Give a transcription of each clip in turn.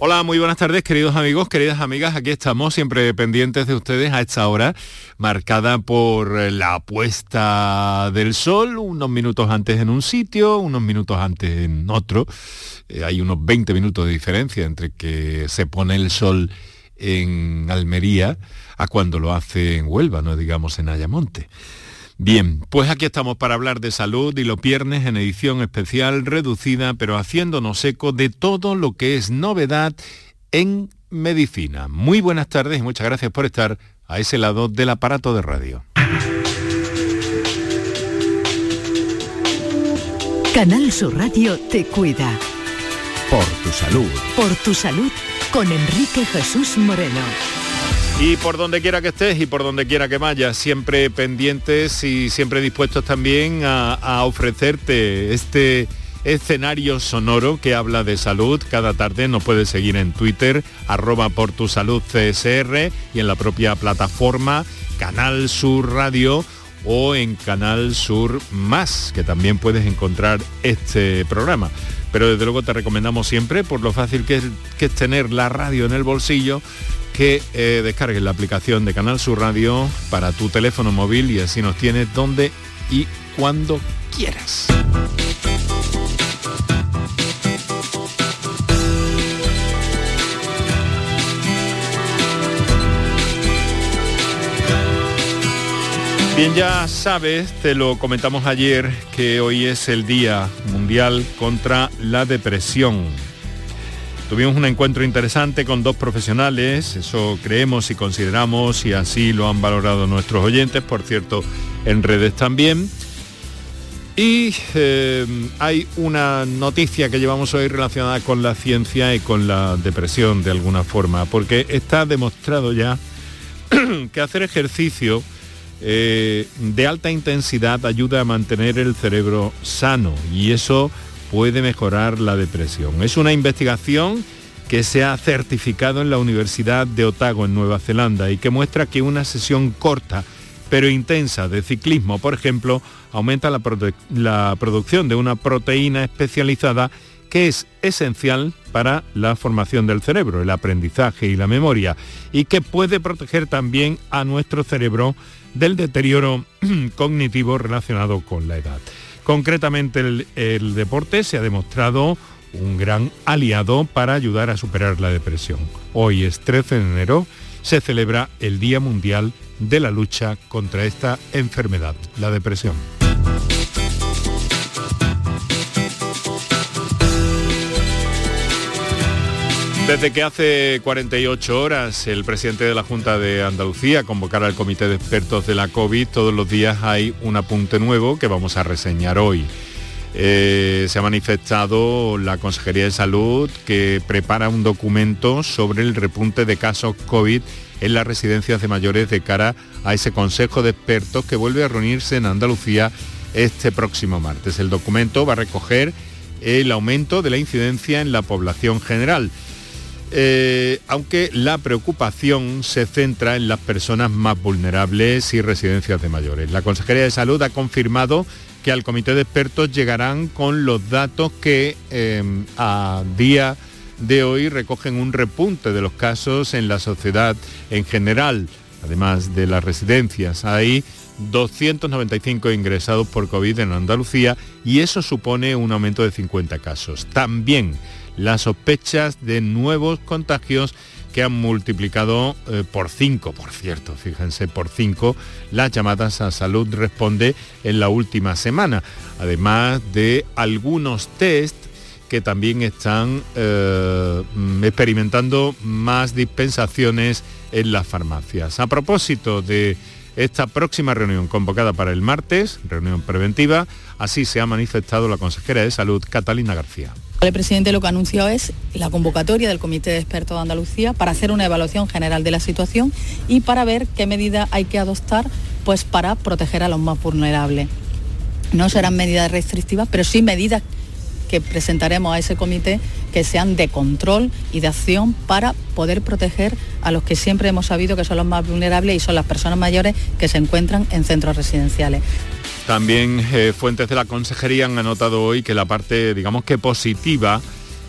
Hola, muy buenas tardes, queridos amigos, queridas amigas. Aquí estamos, siempre pendientes de ustedes a esta hora, marcada por la puesta del sol, unos minutos antes en un sitio, unos minutos antes en otro. Eh, hay unos 20 minutos de diferencia entre que se pone el sol en Almería a cuando lo hace en Huelva, no digamos en Ayamonte. Bien, pues aquí estamos para hablar de salud y los viernes en edición especial reducida, pero haciéndonos eco de todo lo que es novedad en medicina. Muy buenas tardes y muchas gracias por estar a ese lado del aparato de radio. Canal Sur Radio te cuida. Por tu salud. Por tu salud con Enrique Jesús Moreno. Y por donde quiera que estés y por donde quiera que vayas, siempre pendientes y siempre dispuestos también a, ofrecerte este escenario sonoro que habla de salud. Cada tarde nos puedes seguir en Twitter, arroba por tu salud y en la propia plataforma Canal Sur Radio o en Canal Sur Más, que también puedes encontrar este programa. Pero desde luego te recomendamos siempre, por lo fácil que es tener la radio en el bolsillo, que eh, descargues la aplicación de Canal Sur Radio para tu teléfono móvil y así nos tienes donde y cuando quieras. Bien, ya sabes, te lo comentamos ayer, que hoy es el Día Mundial contra la Depresión. Tuvimos un encuentro interesante con dos profesionales, eso creemos y consideramos y así lo han valorado nuestros oyentes, por cierto, en redes también. Y eh, hay una noticia que llevamos hoy relacionada con la ciencia y con la depresión de alguna forma, porque está demostrado ya que hacer ejercicio eh, de alta intensidad ayuda a mantener el cerebro sano y eso puede mejorar la depresión. Es una investigación que se ha certificado en la Universidad de Otago, en Nueva Zelanda, y que muestra que una sesión corta pero intensa de ciclismo, por ejemplo, aumenta la, producción de una proteína especializada que es esencial para la formación del cerebro, el aprendizaje y la memoria, y que puede proteger también a nuestro cerebro del deterioro cognitivo relacionado con la edad. Concretamente el, deporte se ha demostrado un gran aliado para ayudar a superar la depresión. Hoy es 13 de enero, se celebra el Día Mundial de la Lucha contra esta enfermedad, la depresión. Desde que hace 48 horas el presidente de la Junta de Andalucía convocara al comité de expertos de la COVID, todos los días hay un apunte nuevo que vamos a reseñar hoy. Eh, se ha manifestado la Consejería de Salud que prepara un documento sobre el repunte de casos COVID en las residencias de mayores de cara a ese Consejo de Expertos que vuelve a reunirse en Andalucía este próximo martes. El documento va a recoger el aumento de la incidencia en la población general eh, aunque la preocupación se centra en las personas más vulnerables y residencias de mayores. La Consejería de Salud ha confirmado que al comité de expertos llegarán con los datos que eh, a día de hoy recogen un repunte de los casos en la sociedad en general, además de las residencias. Hay 295 ingresados por COVID en Andalucía y eso supone un aumento de 50 casos. También las sospechas de nuevos contagios que han multiplicado eh, por cinco, por cierto, fíjense, por cinco las llamadas a salud responde en la última semana, además de algunos test que también están eh, experimentando más dispensaciones en las farmacias. A propósito de esta próxima reunión convocada para el martes, reunión preventiva, así se ha manifestado la consejera de Salud, Catalina García. El presidente lo que ha anunciado es la convocatoria del Comité de Expertos de Andalucía para hacer una evaluación general de la situación y para ver qué medidas hay que adoptar pues, para proteger a los más vulnerables. No serán medidas restrictivas, pero sí medidas que presentaremos a ese comité que sean de control y de acción para poder proteger a los que siempre hemos sabido que son los más vulnerables y son las personas mayores que se encuentran en centros residenciales. También eh, fuentes de la consejería han anotado hoy que la parte, digamos que positiva,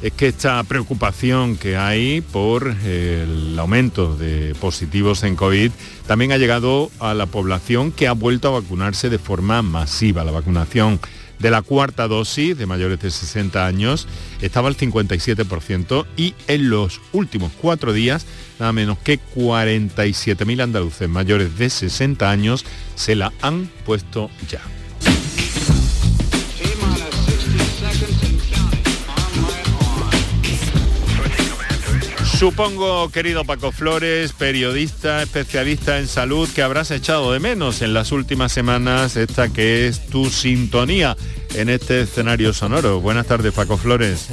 es que esta preocupación que hay por el aumento de positivos en COVID también ha llegado a la población que ha vuelto a vacunarse de forma masiva. La vacunación de la cuarta dosis de mayores de 60 años estaba al 57% y en los últimos cuatro días nada menos que 47.000 andaluces mayores de 60 años se la han puesto ya. Supongo, querido Paco Flores, periodista, especialista en salud, que habrás echado de menos en las últimas semanas esta que es tu sintonía en este escenario sonoro. Buenas tardes, Paco Flores.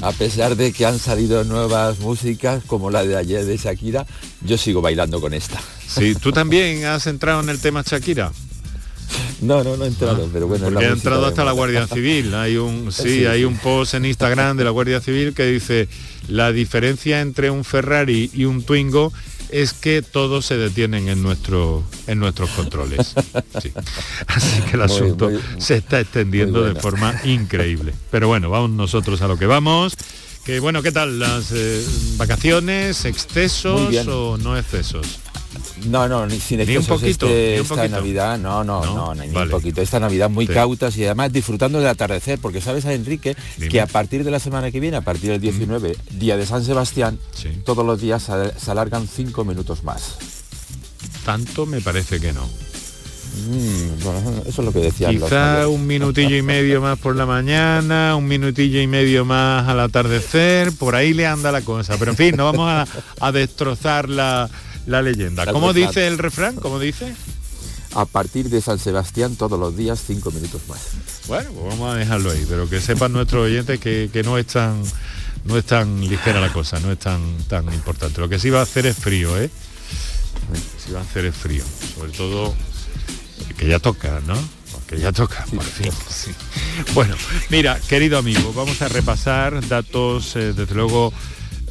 A pesar de que han salido nuevas músicas como la de ayer de Shakira, yo sigo bailando con esta. Sí, ¿tú también has entrado en el tema Shakira? No, no, no he entrado, pero bueno. Porque ha entrado hasta la Guardia Civil. Hay un, sí, hay un post en Instagram de la Guardia Civil que dice la diferencia entre un Ferrari y un Twingo es que todos se detienen en, nuestro, en nuestros controles. Así que el asunto se está extendiendo de forma increíble. Pero bueno, vamos nosotros a lo que vamos. Que bueno, ¿qué tal las eh, vacaciones? ¿Excesos o no excesos? No, no, ni sin ni un poquito, este, esta Navidad, no, no, no, ni un poquito. Esta Navidad muy cautas y además disfrutando del atardecer, porque sabes a Enrique que a partir de la semana que viene, a partir del 19, día de San Sebastián, todos los días se, alargan cinco minutos más. Tanto me parece que no. Mm, eso es lo que decía. Quizá un minutillo y medio más por la mañana, un minutillo y medio más al atardecer, por ahí le anda la cosa. Pero en fin, no vamos a, a destrozar la, la leyenda. ¿Cómo dice el refrán? ¿Cómo dice? A partir de San Sebastián todos los días cinco minutos más. Bueno, pues vamos a dejarlo ahí, pero que sepan nuestros oyentes que, no es tan no es tan ligera la cosa, no es tan tan importante. Lo que sí va a hacer es frío, ¿eh? Sí va a hacer es frío, sobre todo que ya toca, ¿no? Que ya toca, por fin. Bueno, mira, querido amigo, vamos a repasar datos, eh, desde luego,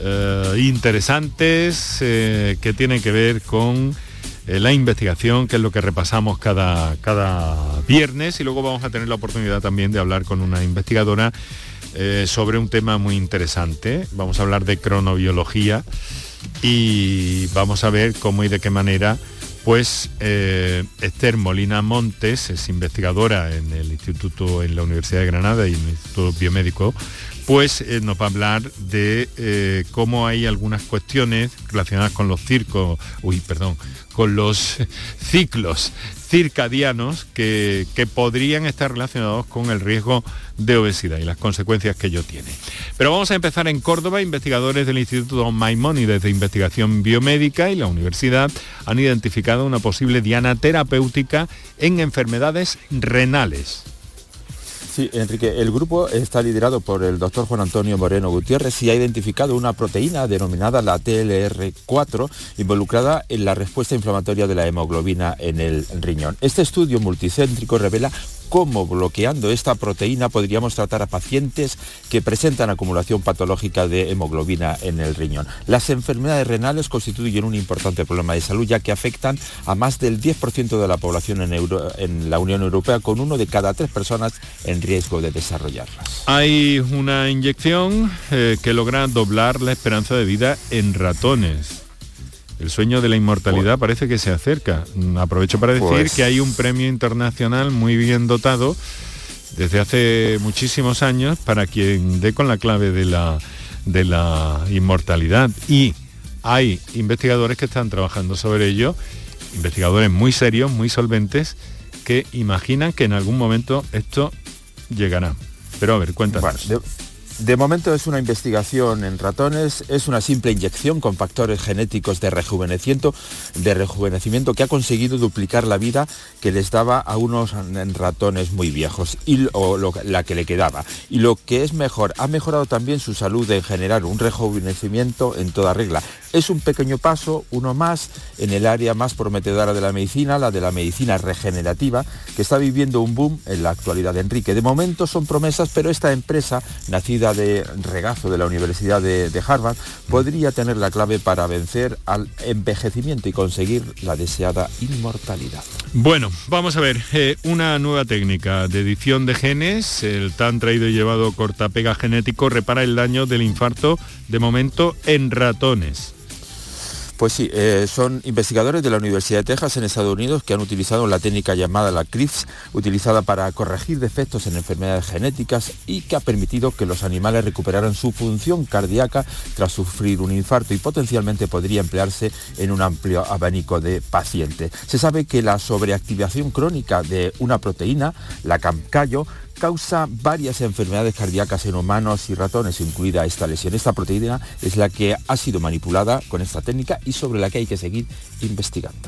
eh, interesantes eh, que tienen que ver con eh, la investigación, que es lo que repasamos cada, cada viernes y luego vamos a tener la oportunidad también de hablar con una investigadora sobre un tema muy interesante. Vamos a hablar de cronobiología y vamos a ver cómo y de qué manera pues Esther Molina Montes es investigadora en el Instituto, en la Universidad de Granada y en el Instituto Biomédico pues eh, nos va a hablar de eh, cómo hay algunas cuestiones relacionadas con los circos, uy, perdón, con los ciclos circadianos que, podrían estar relacionados con el riesgo de obesidad y las consecuencias que ello tiene. Pero vamos a empezar en Córdoba. Investigadores del Instituto Maimónides de Investigación Biomédica y la universidad han identificado una posible diana terapéutica en enfermedades renales. Sí, Enrique, el grupo está liderado por el doctor Juan Antonio Moreno Gutiérrez y ha identificado una proteína denominada la TLR4 involucrada en la respuesta inflamatoria de la hemoglobina en el riñón. Este estudio multicéntrico revela cómo bloqueando esta proteína podríamos tratar a pacientes que presentan acumulación patológica de hemoglobina en el riñón. Las enfermedades renales constituyen un importante problema de salud ya que afectan a más del 10% de la población en, la Unión Europea con uno de cada tres personas en riesgo de desarrollarlas. Hay una inyección eh, que logra doblar la esperanza de vida en ratones. El sueño de la inmortalidad parece que se acerca. Mm, aprovecho para decir pues que hay un premio internacional muy bien dotado desde hace muchísimos años para quien dé con la clave de la, de la inmortalidad. Y hay investigadores que están trabajando sobre ello, investigadores muy serios, muy solventes, que imaginan que en algún momento esto llegará. Pero a ver, cuéntanos. De momento es una investigación en ratones, es una simple inyección con factores genéticos de rejuvenecimiento, de rejuvenecimiento que ha conseguido duplicar la vida que les daba a unos ratones muy viejos y la que le quedaba. Y lo que es mejor, ha mejorado también su salud en general, un rejuvenecimiento en toda regla. Es un pequeño paso, uno más, en el área más prometedora de la medicina, la de la medicina regenerativa, que está viviendo un boom en la actualidad. Enrique, de momento son promesas, pero esta empresa, nacida de regazo de la Universidad de, de Harvard, podría tener la clave para vencer al envejecimiento y conseguir la deseada inmortalidad. Bueno, vamos a ver, eh, una nueva técnica de edición de genes, el tan traído y llevado cortapega genético repara el daño del infarto de momento en ratones. Pues sí, eh, son investigadores de la Universidad de Texas en Estados Unidos que han utilizado la técnica llamada la CRISPR, utilizada para corregir defectos en enfermedades genéticas y que ha permitido que los animales recuperaran su función cardíaca tras sufrir un infarto y potencialmente podría emplearse en un amplio abanico de pacientes. Se sabe que la sobreactivación crónica de una proteína, la camcayo, causa varias enfermedades cardíacas en humanos y ratones, incluida esta lesión. Esta proteína es la que ha sido manipulada con esta técnica y sobre la que hay que seguir investigando.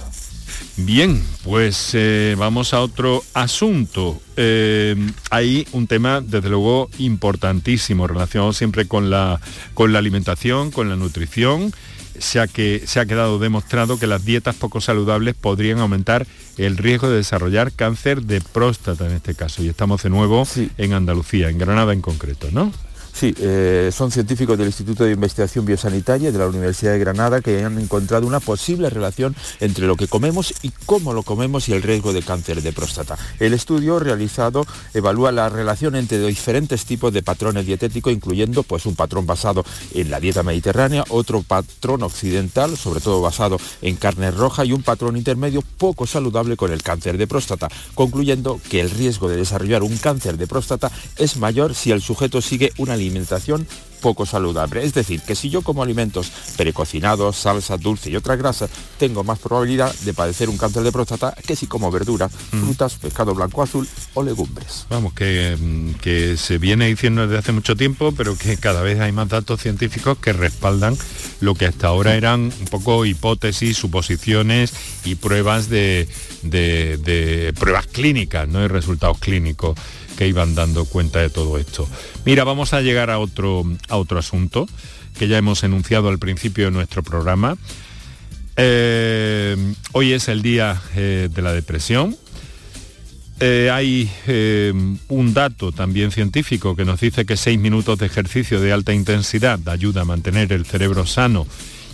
Bien, pues eh, vamos a otro asunto. Eh, hay un tema, desde luego, importantísimo, relacionado siempre con la, con la alimentación, con la nutrición se ha, que, se ha quedado demostrado que las dietas poco saludables podrían aumentar el riesgo de desarrollar cáncer de próstata en este caso. Y estamos de nuevo en Andalucía, en Granada en concreto, ¿no? Sí, eh, son científicos del Instituto de Investigación Biosanitaria de la Universidad de Granada que han encontrado una posible relación entre lo que comemos y cómo lo comemos y el riesgo de cáncer de próstata. El estudio realizado evalúa la relación entre diferentes tipos de patrones dietéticos, incluyendo pues, un patrón basado en la dieta mediterránea, otro patrón occidental, sobre todo basado en carne roja, y un patrón intermedio poco saludable con el cáncer de próstata, concluyendo que el riesgo de desarrollar un cáncer de próstata es mayor si el sujeto sigue una alimentación poco saludable. Es decir, que si yo como alimentos precocinados, salsa, dulce y otras grasas, tengo más probabilidad de padecer un cáncer de próstata que si como verduras, mm. frutas, pescado blanco azul o legumbres. Vamos, que, mm, que se viene diciendo desde hace mucho tiempo, pero que cada vez hay más datos científicos que respaldan lo que hasta ahora eran un poco hipótesis, suposiciones y pruebas de, de, pruebas clínicas, no hay resultados clínicos que iban dando cuenta de todo esto. Mira, vamos a llegar a otro, a otro asunto que ya hemos enunciado al principio de nuestro programa. Eh, hoy es el día eh, de la depresión. Eh, hay un dato también científico que nos dice que seis minutos de ejercicio de alta intensidad ayuda a mantener el cerebro sano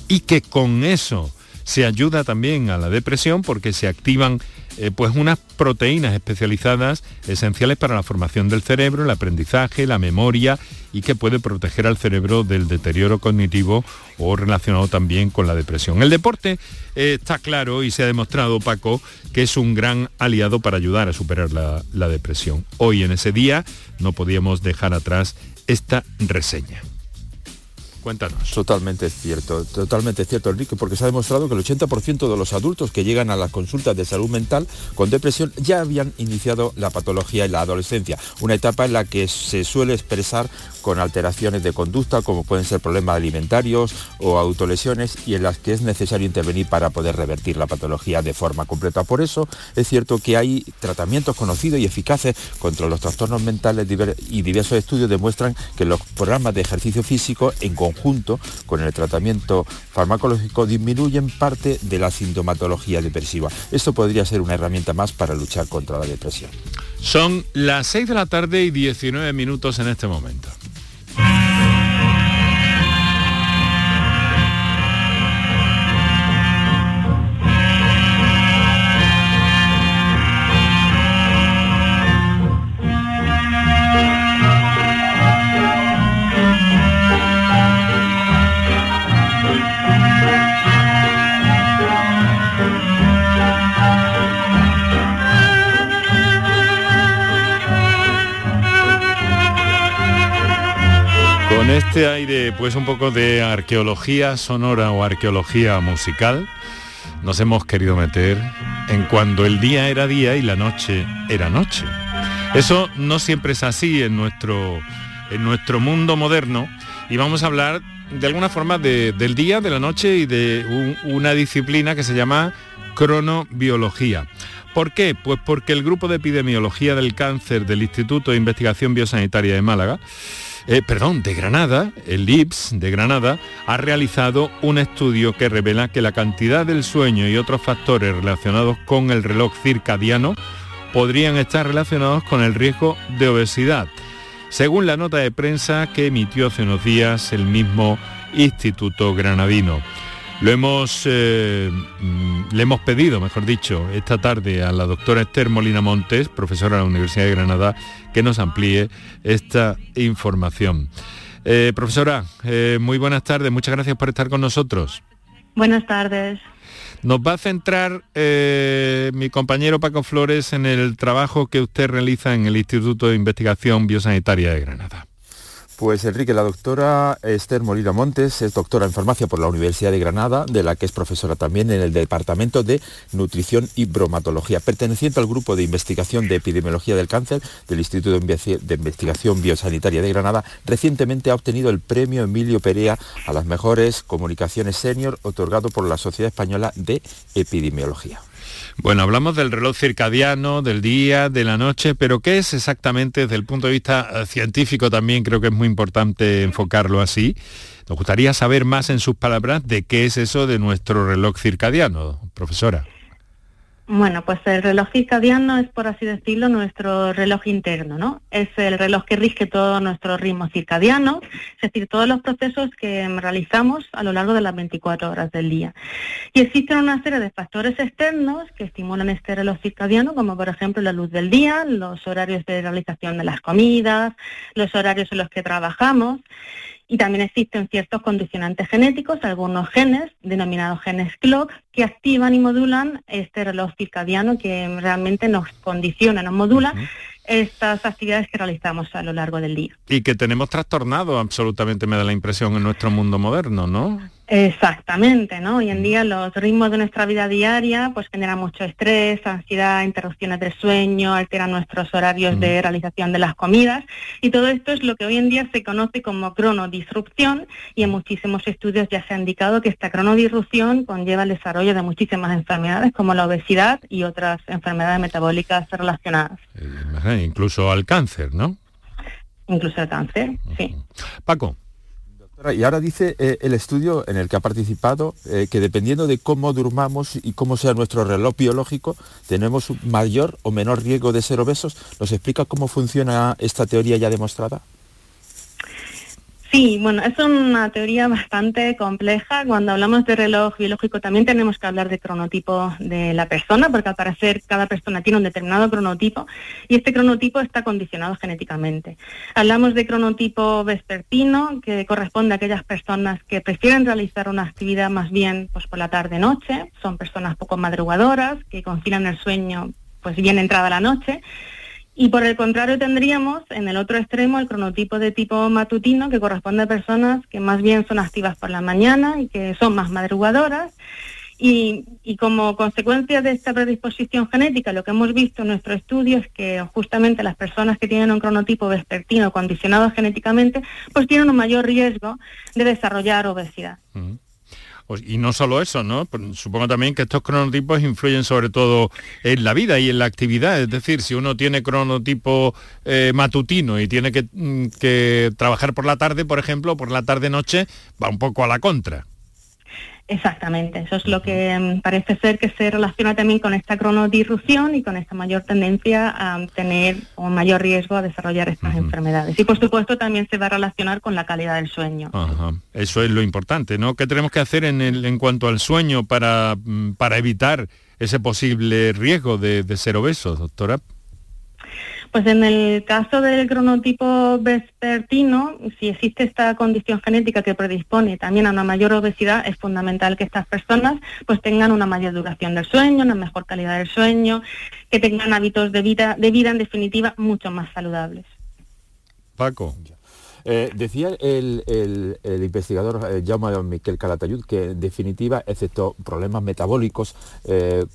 y que con eso se ayuda también a la depresión porque se activan eh, pues unas proteínas especializadas esenciales para la formación del cerebro, el aprendizaje, la memoria y que puede proteger al cerebro del deterioro cognitivo o relacionado también con la depresión. El deporte eh, está claro y se ha demostrado, Paco, que es un gran aliado para ayudar a superar la, la depresión. Hoy en ese día no podíamos dejar atrás esta reseña. Cuéntanos. Totalmente cierto, totalmente cierto, Enrique, porque se ha demostrado que el 80% de los adultos que llegan a las consultas de salud mental con depresión ya habían iniciado la patología en la adolescencia, una etapa en la que se suele expresar con alteraciones de conducta como pueden ser problemas alimentarios o autolesiones y en las que es necesario intervenir para poder revertir la patología de forma completa. Por eso es cierto que hay tratamientos conocidos y eficaces contra los trastornos mentales y diversos estudios demuestran que los programas de ejercicio físico en conjunto con el tratamiento farmacológico disminuyen parte de la sintomatología depresiva. Esto podría ser una herramienta más para luchar contra la depresión. Son las 6 de la tarde y 19 minutos en este momento. Este aire, pues un poco de arqueología sonora o arqueología musical, nos hemos querido meter en cuando el día era día y la noche era noche. Eso no siempre es así en nuestro, en nuestro mundo moderno y vamos a hablar de alguna forma del día, de la noche y de una disciplina que se llama cronobiología. ¿Por qué? Pues porque el grupo de epidemiología del cáncer del Instituto de Investigación Biosanitaria de Málaga eh, perdón, de Granada, el IPS de Granada, ha realizado un estudio que revela que la cantidad del sueño y otros factores relacionados con el reloj circadiano podrían estar relacionados con el riesgo de obesidad, según la nota de prensa que emitió hace unos días el mismo Instituto Granadino. Lo hemos, eh, mm, le hemos pedido, mejor dicho, esta tarde a la doctora Esther Molina Montes, profesora de la Universidad de Granada, que nos amplíe esta información. Eh, profesora, eh, muy buenas tardes, muchas gracias por estar con nosotros. Buenas tardes. Nos va a centrar mi compañero Paco Flores en el trabajo que usted realiza en el Instituto de Investigación Biosanitaria de Granada. Pues Enrique, la doctora Esther Molina Montes es doctora en farmacia por la Universidad de Granada, de la que es profesora también en el Departamento de Nutrición y Bromatología, perteneciente al Grupo de Investigación de Epidemiología del Cáncer del Instituto de Investigación Biosanitaria de Granada. Recientemente ha obtenido el premio Emilio Perea a las mejores comunicaciones senior otorgado por la Sociedad Española de Epidemiología. Bueno, hablamos del reloj circadiano, del día, de la noche, pero ¿qué es exactamente desde el punto de vista eh, científico también? Creo que es muy importante enfocarlo así. Nos gustaría saber más en sus palabras de qué es eso de nuestro reloj circadiano, profesora. Bueno, pues el reloj circadiano es, por así decirlo, nuestro reloj interno, ¿no? Es el reloj que rige todo nuestro ritmo circadiano, es decir, todos los procesos que realizamos a lo largo de las 24 horas del día. Y existen una serie de factores externos que estimulan este reloj circadiano, como por ejemplo la luz del día, los horarios de realización de las comidas, los horarios en los que trabajamos. Y también existen ciertos condicionantes genéticos, algunos genes, denominados genes clock, que activan y modulan este reloj circadiano que realmente nos condiciona, nos modula estas actividades que realizamos a lo largo del día. Y que tenemos trastornado absolutamente, me da la impresión, en nuestro mundo moderno, ¿no? Exactamente, ¿no? Hoy en mm. día los ritmos de nuestra vida diaria pues generan mucho estrés, ansiedad, interrupciones del sueño, alteran nuestros horarios de mm. realización de las comidas y todo esto es lo que hoy en día se conoce como cronodisrupción y en muchísimos estudios ya se ha indicado que esta cronodisrupción conlleva el desarrollo de muchísimas enfermedades como la obesidad y otras enfermedades metabólicas relacionadas. Eh, incluso al cáncer, ¿no? Incluso al cáncer, sí. Paco. Y ahora dice eh, el estudio en el que ha participado eh, que dependiendo de cómo durmamos y cómo sea nuestro reloj biológico, tenemos un mayor o menor riesgo de ser obesos. ¿Nos explica cómo funciona esta teoría ya demostrada? Sí, bueno, es una teoría bastante compleja. Cuando hablamos de reloj biológico también tenemos que hablar de cronotipo de la persona, porque al parecer cada persona tiene un determinado cronotipo y este cronotipo está condicionado genéticamente. Hablamos de cronotipo vespertino, que corresponde a aquellas personas que prefieren realizar una actividad más bien pues, por la tarde-noche, son personas poco madrugadoras, que concilian el sueño pues bien entrada la noche y por el contrario tendríamos en el otro extremo el cronotipo de tipo matutino que corresponde a personas que más bien son activas por la mañana y que son más madrugadoras. Y, como consecuencia de esta predisposición genética, lo que hemos visto en nuestro estudio es que justamente las personas que tienen un cronotipo vespertino condicionado genéticamente, pues tienen un mayor riesgo de desarrollar obesidad. Pues, y no solo eso, ¿no? Pues, supongo también que estos cronotipos influyen sobre todo en la vida y en la actividad. Es decir, si uno tiene cronotipo eh, matutino y tiene que, mm, que trabajar por la tarde, por ejemplo, por la tarde-noche, va un poco a la contra. Exactamente, eso es lo que mm, parece ser que se relaciona también con esta cronodisrupción y con esta mayor tendencia a tener un mayor riesgo a desarrollar estas enfermedades. Y por supuesto también se va a relacionar con la calidad del sueño. Eso es lo importante, ¿no? ¿Qué tenemos que hacer en, el, en cuanto al sueño para, mm, para evitar ese posible riesgo de, de ser obesos, doctora? Pues en el caso del cronotipo vespertino, si existe esta condición genética que predispone también a una mayor obesidad, es fundamental que estas personas pues tengan una mayor duración del sueño, una mejor calidad del sueño, que tengan hábitos de vida, de vida en definitiva mucho más saludables. Paco. Eh, decía el, investigador eh, Jaume Miquel Calatayud que en definitiva, excepto problemas metabólicos, eh,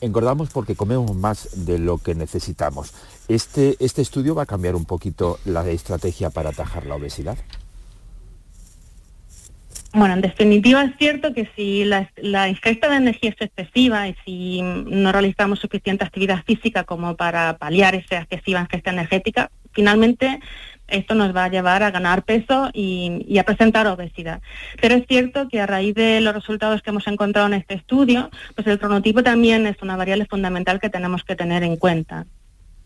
engordamos porque comemos más de lo que necesitamos. Este, ¿Este estudio va a cambiar un poquito la estrategia para atajar la obesidad? Bueno, en definitiva es cierto que si la, ingesta de energía es excesiva y si no realizamos suficiente actividad física como para paliar esa excesiva ingesta energética, finalmente esto nos va a llevar a ganar peso y, a presentar obesidad. Pero es cierto que a raíz de los resultados que hemos encontrado en este estudio, pues el cronotipo también es una variable fundamental que tenemos que tener en cuenta.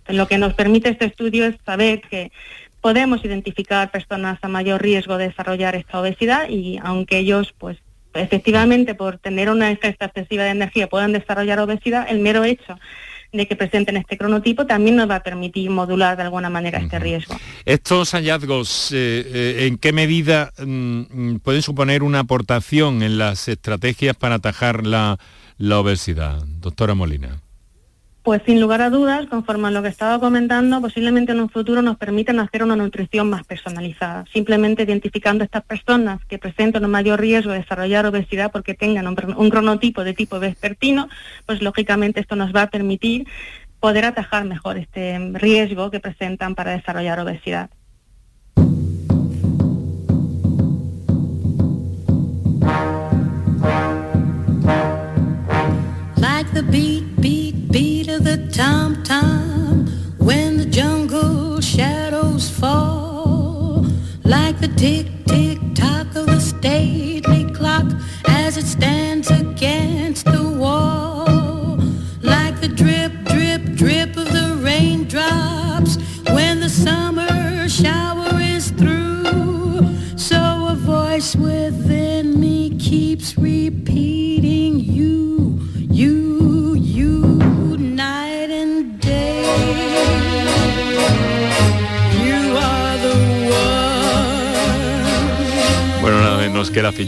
Lo que nos permite este estudio es saber que podemos identificar personas a mayor riesgo de desarrollar esta obesidad y aunque ellos pues efectivamente por tener una ingesta excesiva de energía puedan desarrollar obesidad, el mero hecho de que presenten este cronotipo también nos va a permitir modular de alguna manera este riesgo. Estos hallazgos, eh, eh, ¿en qué medida mm, pueden suponer una aportación en las estrategias para atajar la obesidad? Doctora Molina. Pues sin lugar a dudas, conforme a lo que estaba comentando, posiblemente en un futuro nos permitan hacer una nutrición más personalizada, simplemente identificando a estas personas que presentan un mayor riesgo de desarrollar obesidad porque tengan un, cronotipo de tipo vespertino, pues lógicamente esto nos va a permitir poder atajar mejor este riesgo que presentan para desarrollar obesidad. the tom tom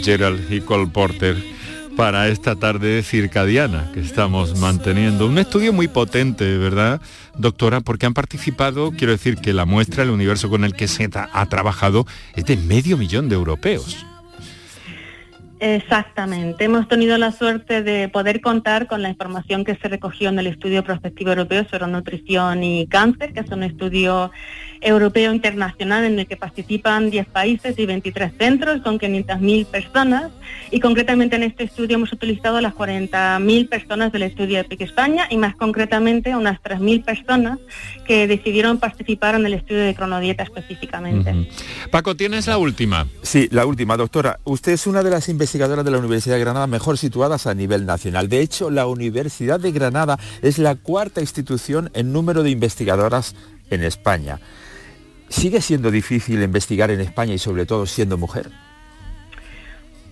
Fitzgerald y Cole Porter para esta tarde circadiana que estamos manteniendo. Un estudio muy potente, ¿verdad, doctora? Porque han participado, quiero decir que la muestra, el universo con el que se ha trabajado, es de medio millón de europeos. Exactamente. Hemos tenido la suerte de poder contar con la información que se recogió en el estudio prospectivo europeo sobre nutrición y cáncer, que es un estudio europeo internacional en el que participan 10 países y 23 centros con 500.000 personas. Y concretamente en este estudio hemos utilizado las 40.000 personas del estudio EPIC España y más concretamente unas 3.000 personas que decidieron participar en el estudio de cronodieta específicamente. Paco, tienes la última. Sí, la última, doctora. Usted es una de las investigadoras de la Universidad de Granada mejor situadas a nivel nacional. De hecho, la Universidad de Granada es la cuarta institución en número de investigadoras en España. ¿Sigue siendo difícil investigar en España y sobre todo siendo mujer?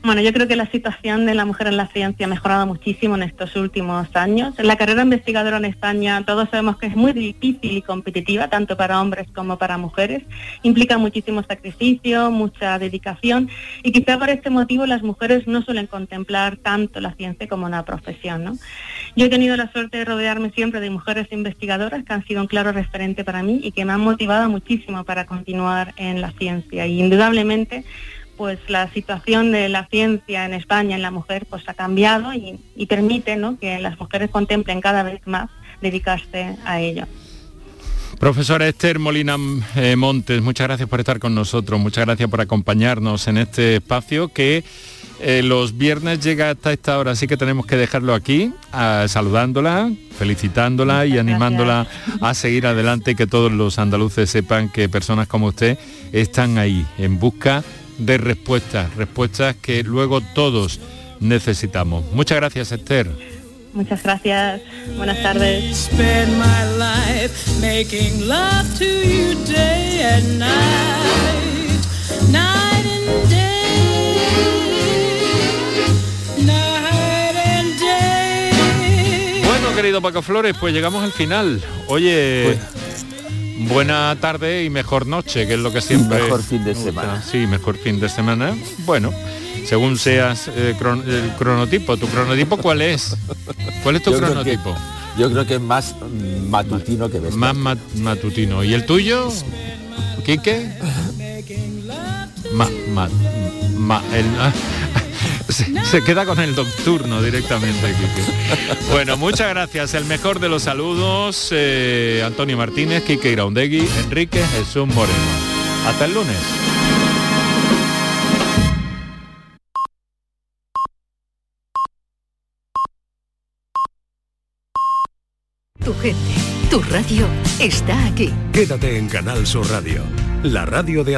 Bueno, yo creo que la situación de la mujer en la ciencia ha mejorado muchísimo en estos últimos años. La carrera investigadora en España todos sabemos que es muy difícil y competitiva, tanto para hombres como para mujeres. Implica muchísimo sacrificio, mucha dedicación y quizá por este motivo las mujeres no suelen contemplar tanto la ciencia como una profesión. ¿no? Yo he tenido la suerte de rodearme siempre de mujeres investigadoras que han sido un claro referente para mí y que me han motivado muchísimo para continuar en la ciencia. Y indudablemente pues la situación de la ciencia en España en la mujer pues ha cambiado y, permite que las mujeres contemplen cada vez más dedicarse a ello. Profesora Esther Molina eh, Montes, muchas gracias por estar con nosotros, muchas gracias por acompañarnos en este espacio que eh, los viernes llega hasta esta hora, así que tenemos que dejarlo aquí, saludándola, felicitándola y animándola a seguir adelante y que todos los andaluces sepan que personas como usted están ahí en busca de respuestas, respuestas que luego todos necesitamos. Muchas gracias, Esther. Muchas gracias. Buenas tardes. Bueno, querido Paco Flores, pues llegamos al final. Oye, pues, Buena tarde y mejor noche, que es lo que siempre... Mejor fin de semana. Sí, mejor fin de semana. Bueno, según seas eh, el cronotipo. ¿Tu cronotipo cuál es? ¿Cuál es tu cronotipo? yo creo que es más matutino que vespertino. Más matutino. ¿Y el tuyo? ¿Quique? Ma, ma, se, queda con el nocturno directamente. Bueno, muchas gracias. El mejor de los saludos, eh, Antonio Martínez, Quique Iraundegui, Enrique Jesús Moreno. Hasta el lunes. Tu gente Tu radio está aquí. Quédate en Canal Sur Radio, la radio de